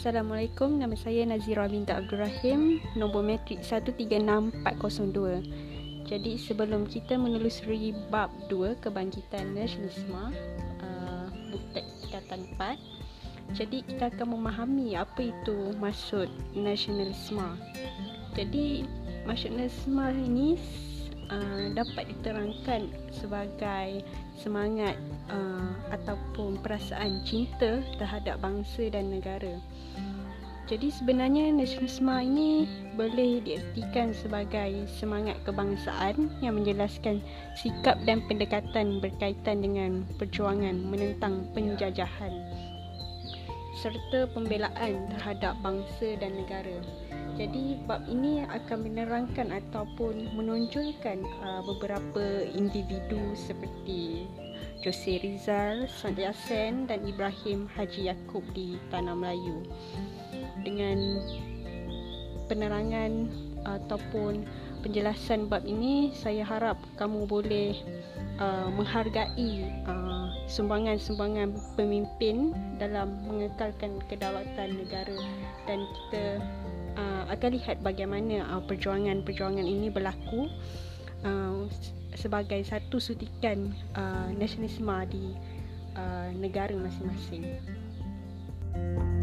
Assalamualaikum, nama saya Nazira Binta Abdul Rahim, nombor matrik 136402. Jadi sebelum kita menelusuri bab 2 kebangkitan nasionalisme, uh, buku tingkatan 4, jadi kita akan memahami apa itu maksud nasionalisme. Jadi maksud nasionalisme ini uh, dapat diterangkan sebagai semangat uh, ataupun perasaan cinta terhadap bangsa dan negara. Jadi sebenarnya nasionalisme ini boleh diartikan sebagai semangat kebangsaan yang menjelaskan sikap dan pendekatan berkaitan dengan perjuangan menentang penjajahan serta pembelaan terhadap bangsa dan negara. Jadi bab ini akan menerangkan ataupun menonjolkan uh, beberapa individu seperti Jose Rizal, Sandi Asen dan Ibrahim Haji Yaakob di Tanah Melayu. Dengan penerangan ataupun penjelasan bab ini, saya harap kamu boleh uh, menghargai uh, sumbangan-sumbangan pemimpin dalam mengekalkan kedaulatan negara dan kita uh, akan lihat bagaimana uh, perjuangan-perjuangan ini berlaku uh, sebagai satu sutikan uh, nasionalisme di uh, negara masing-masing. Thank you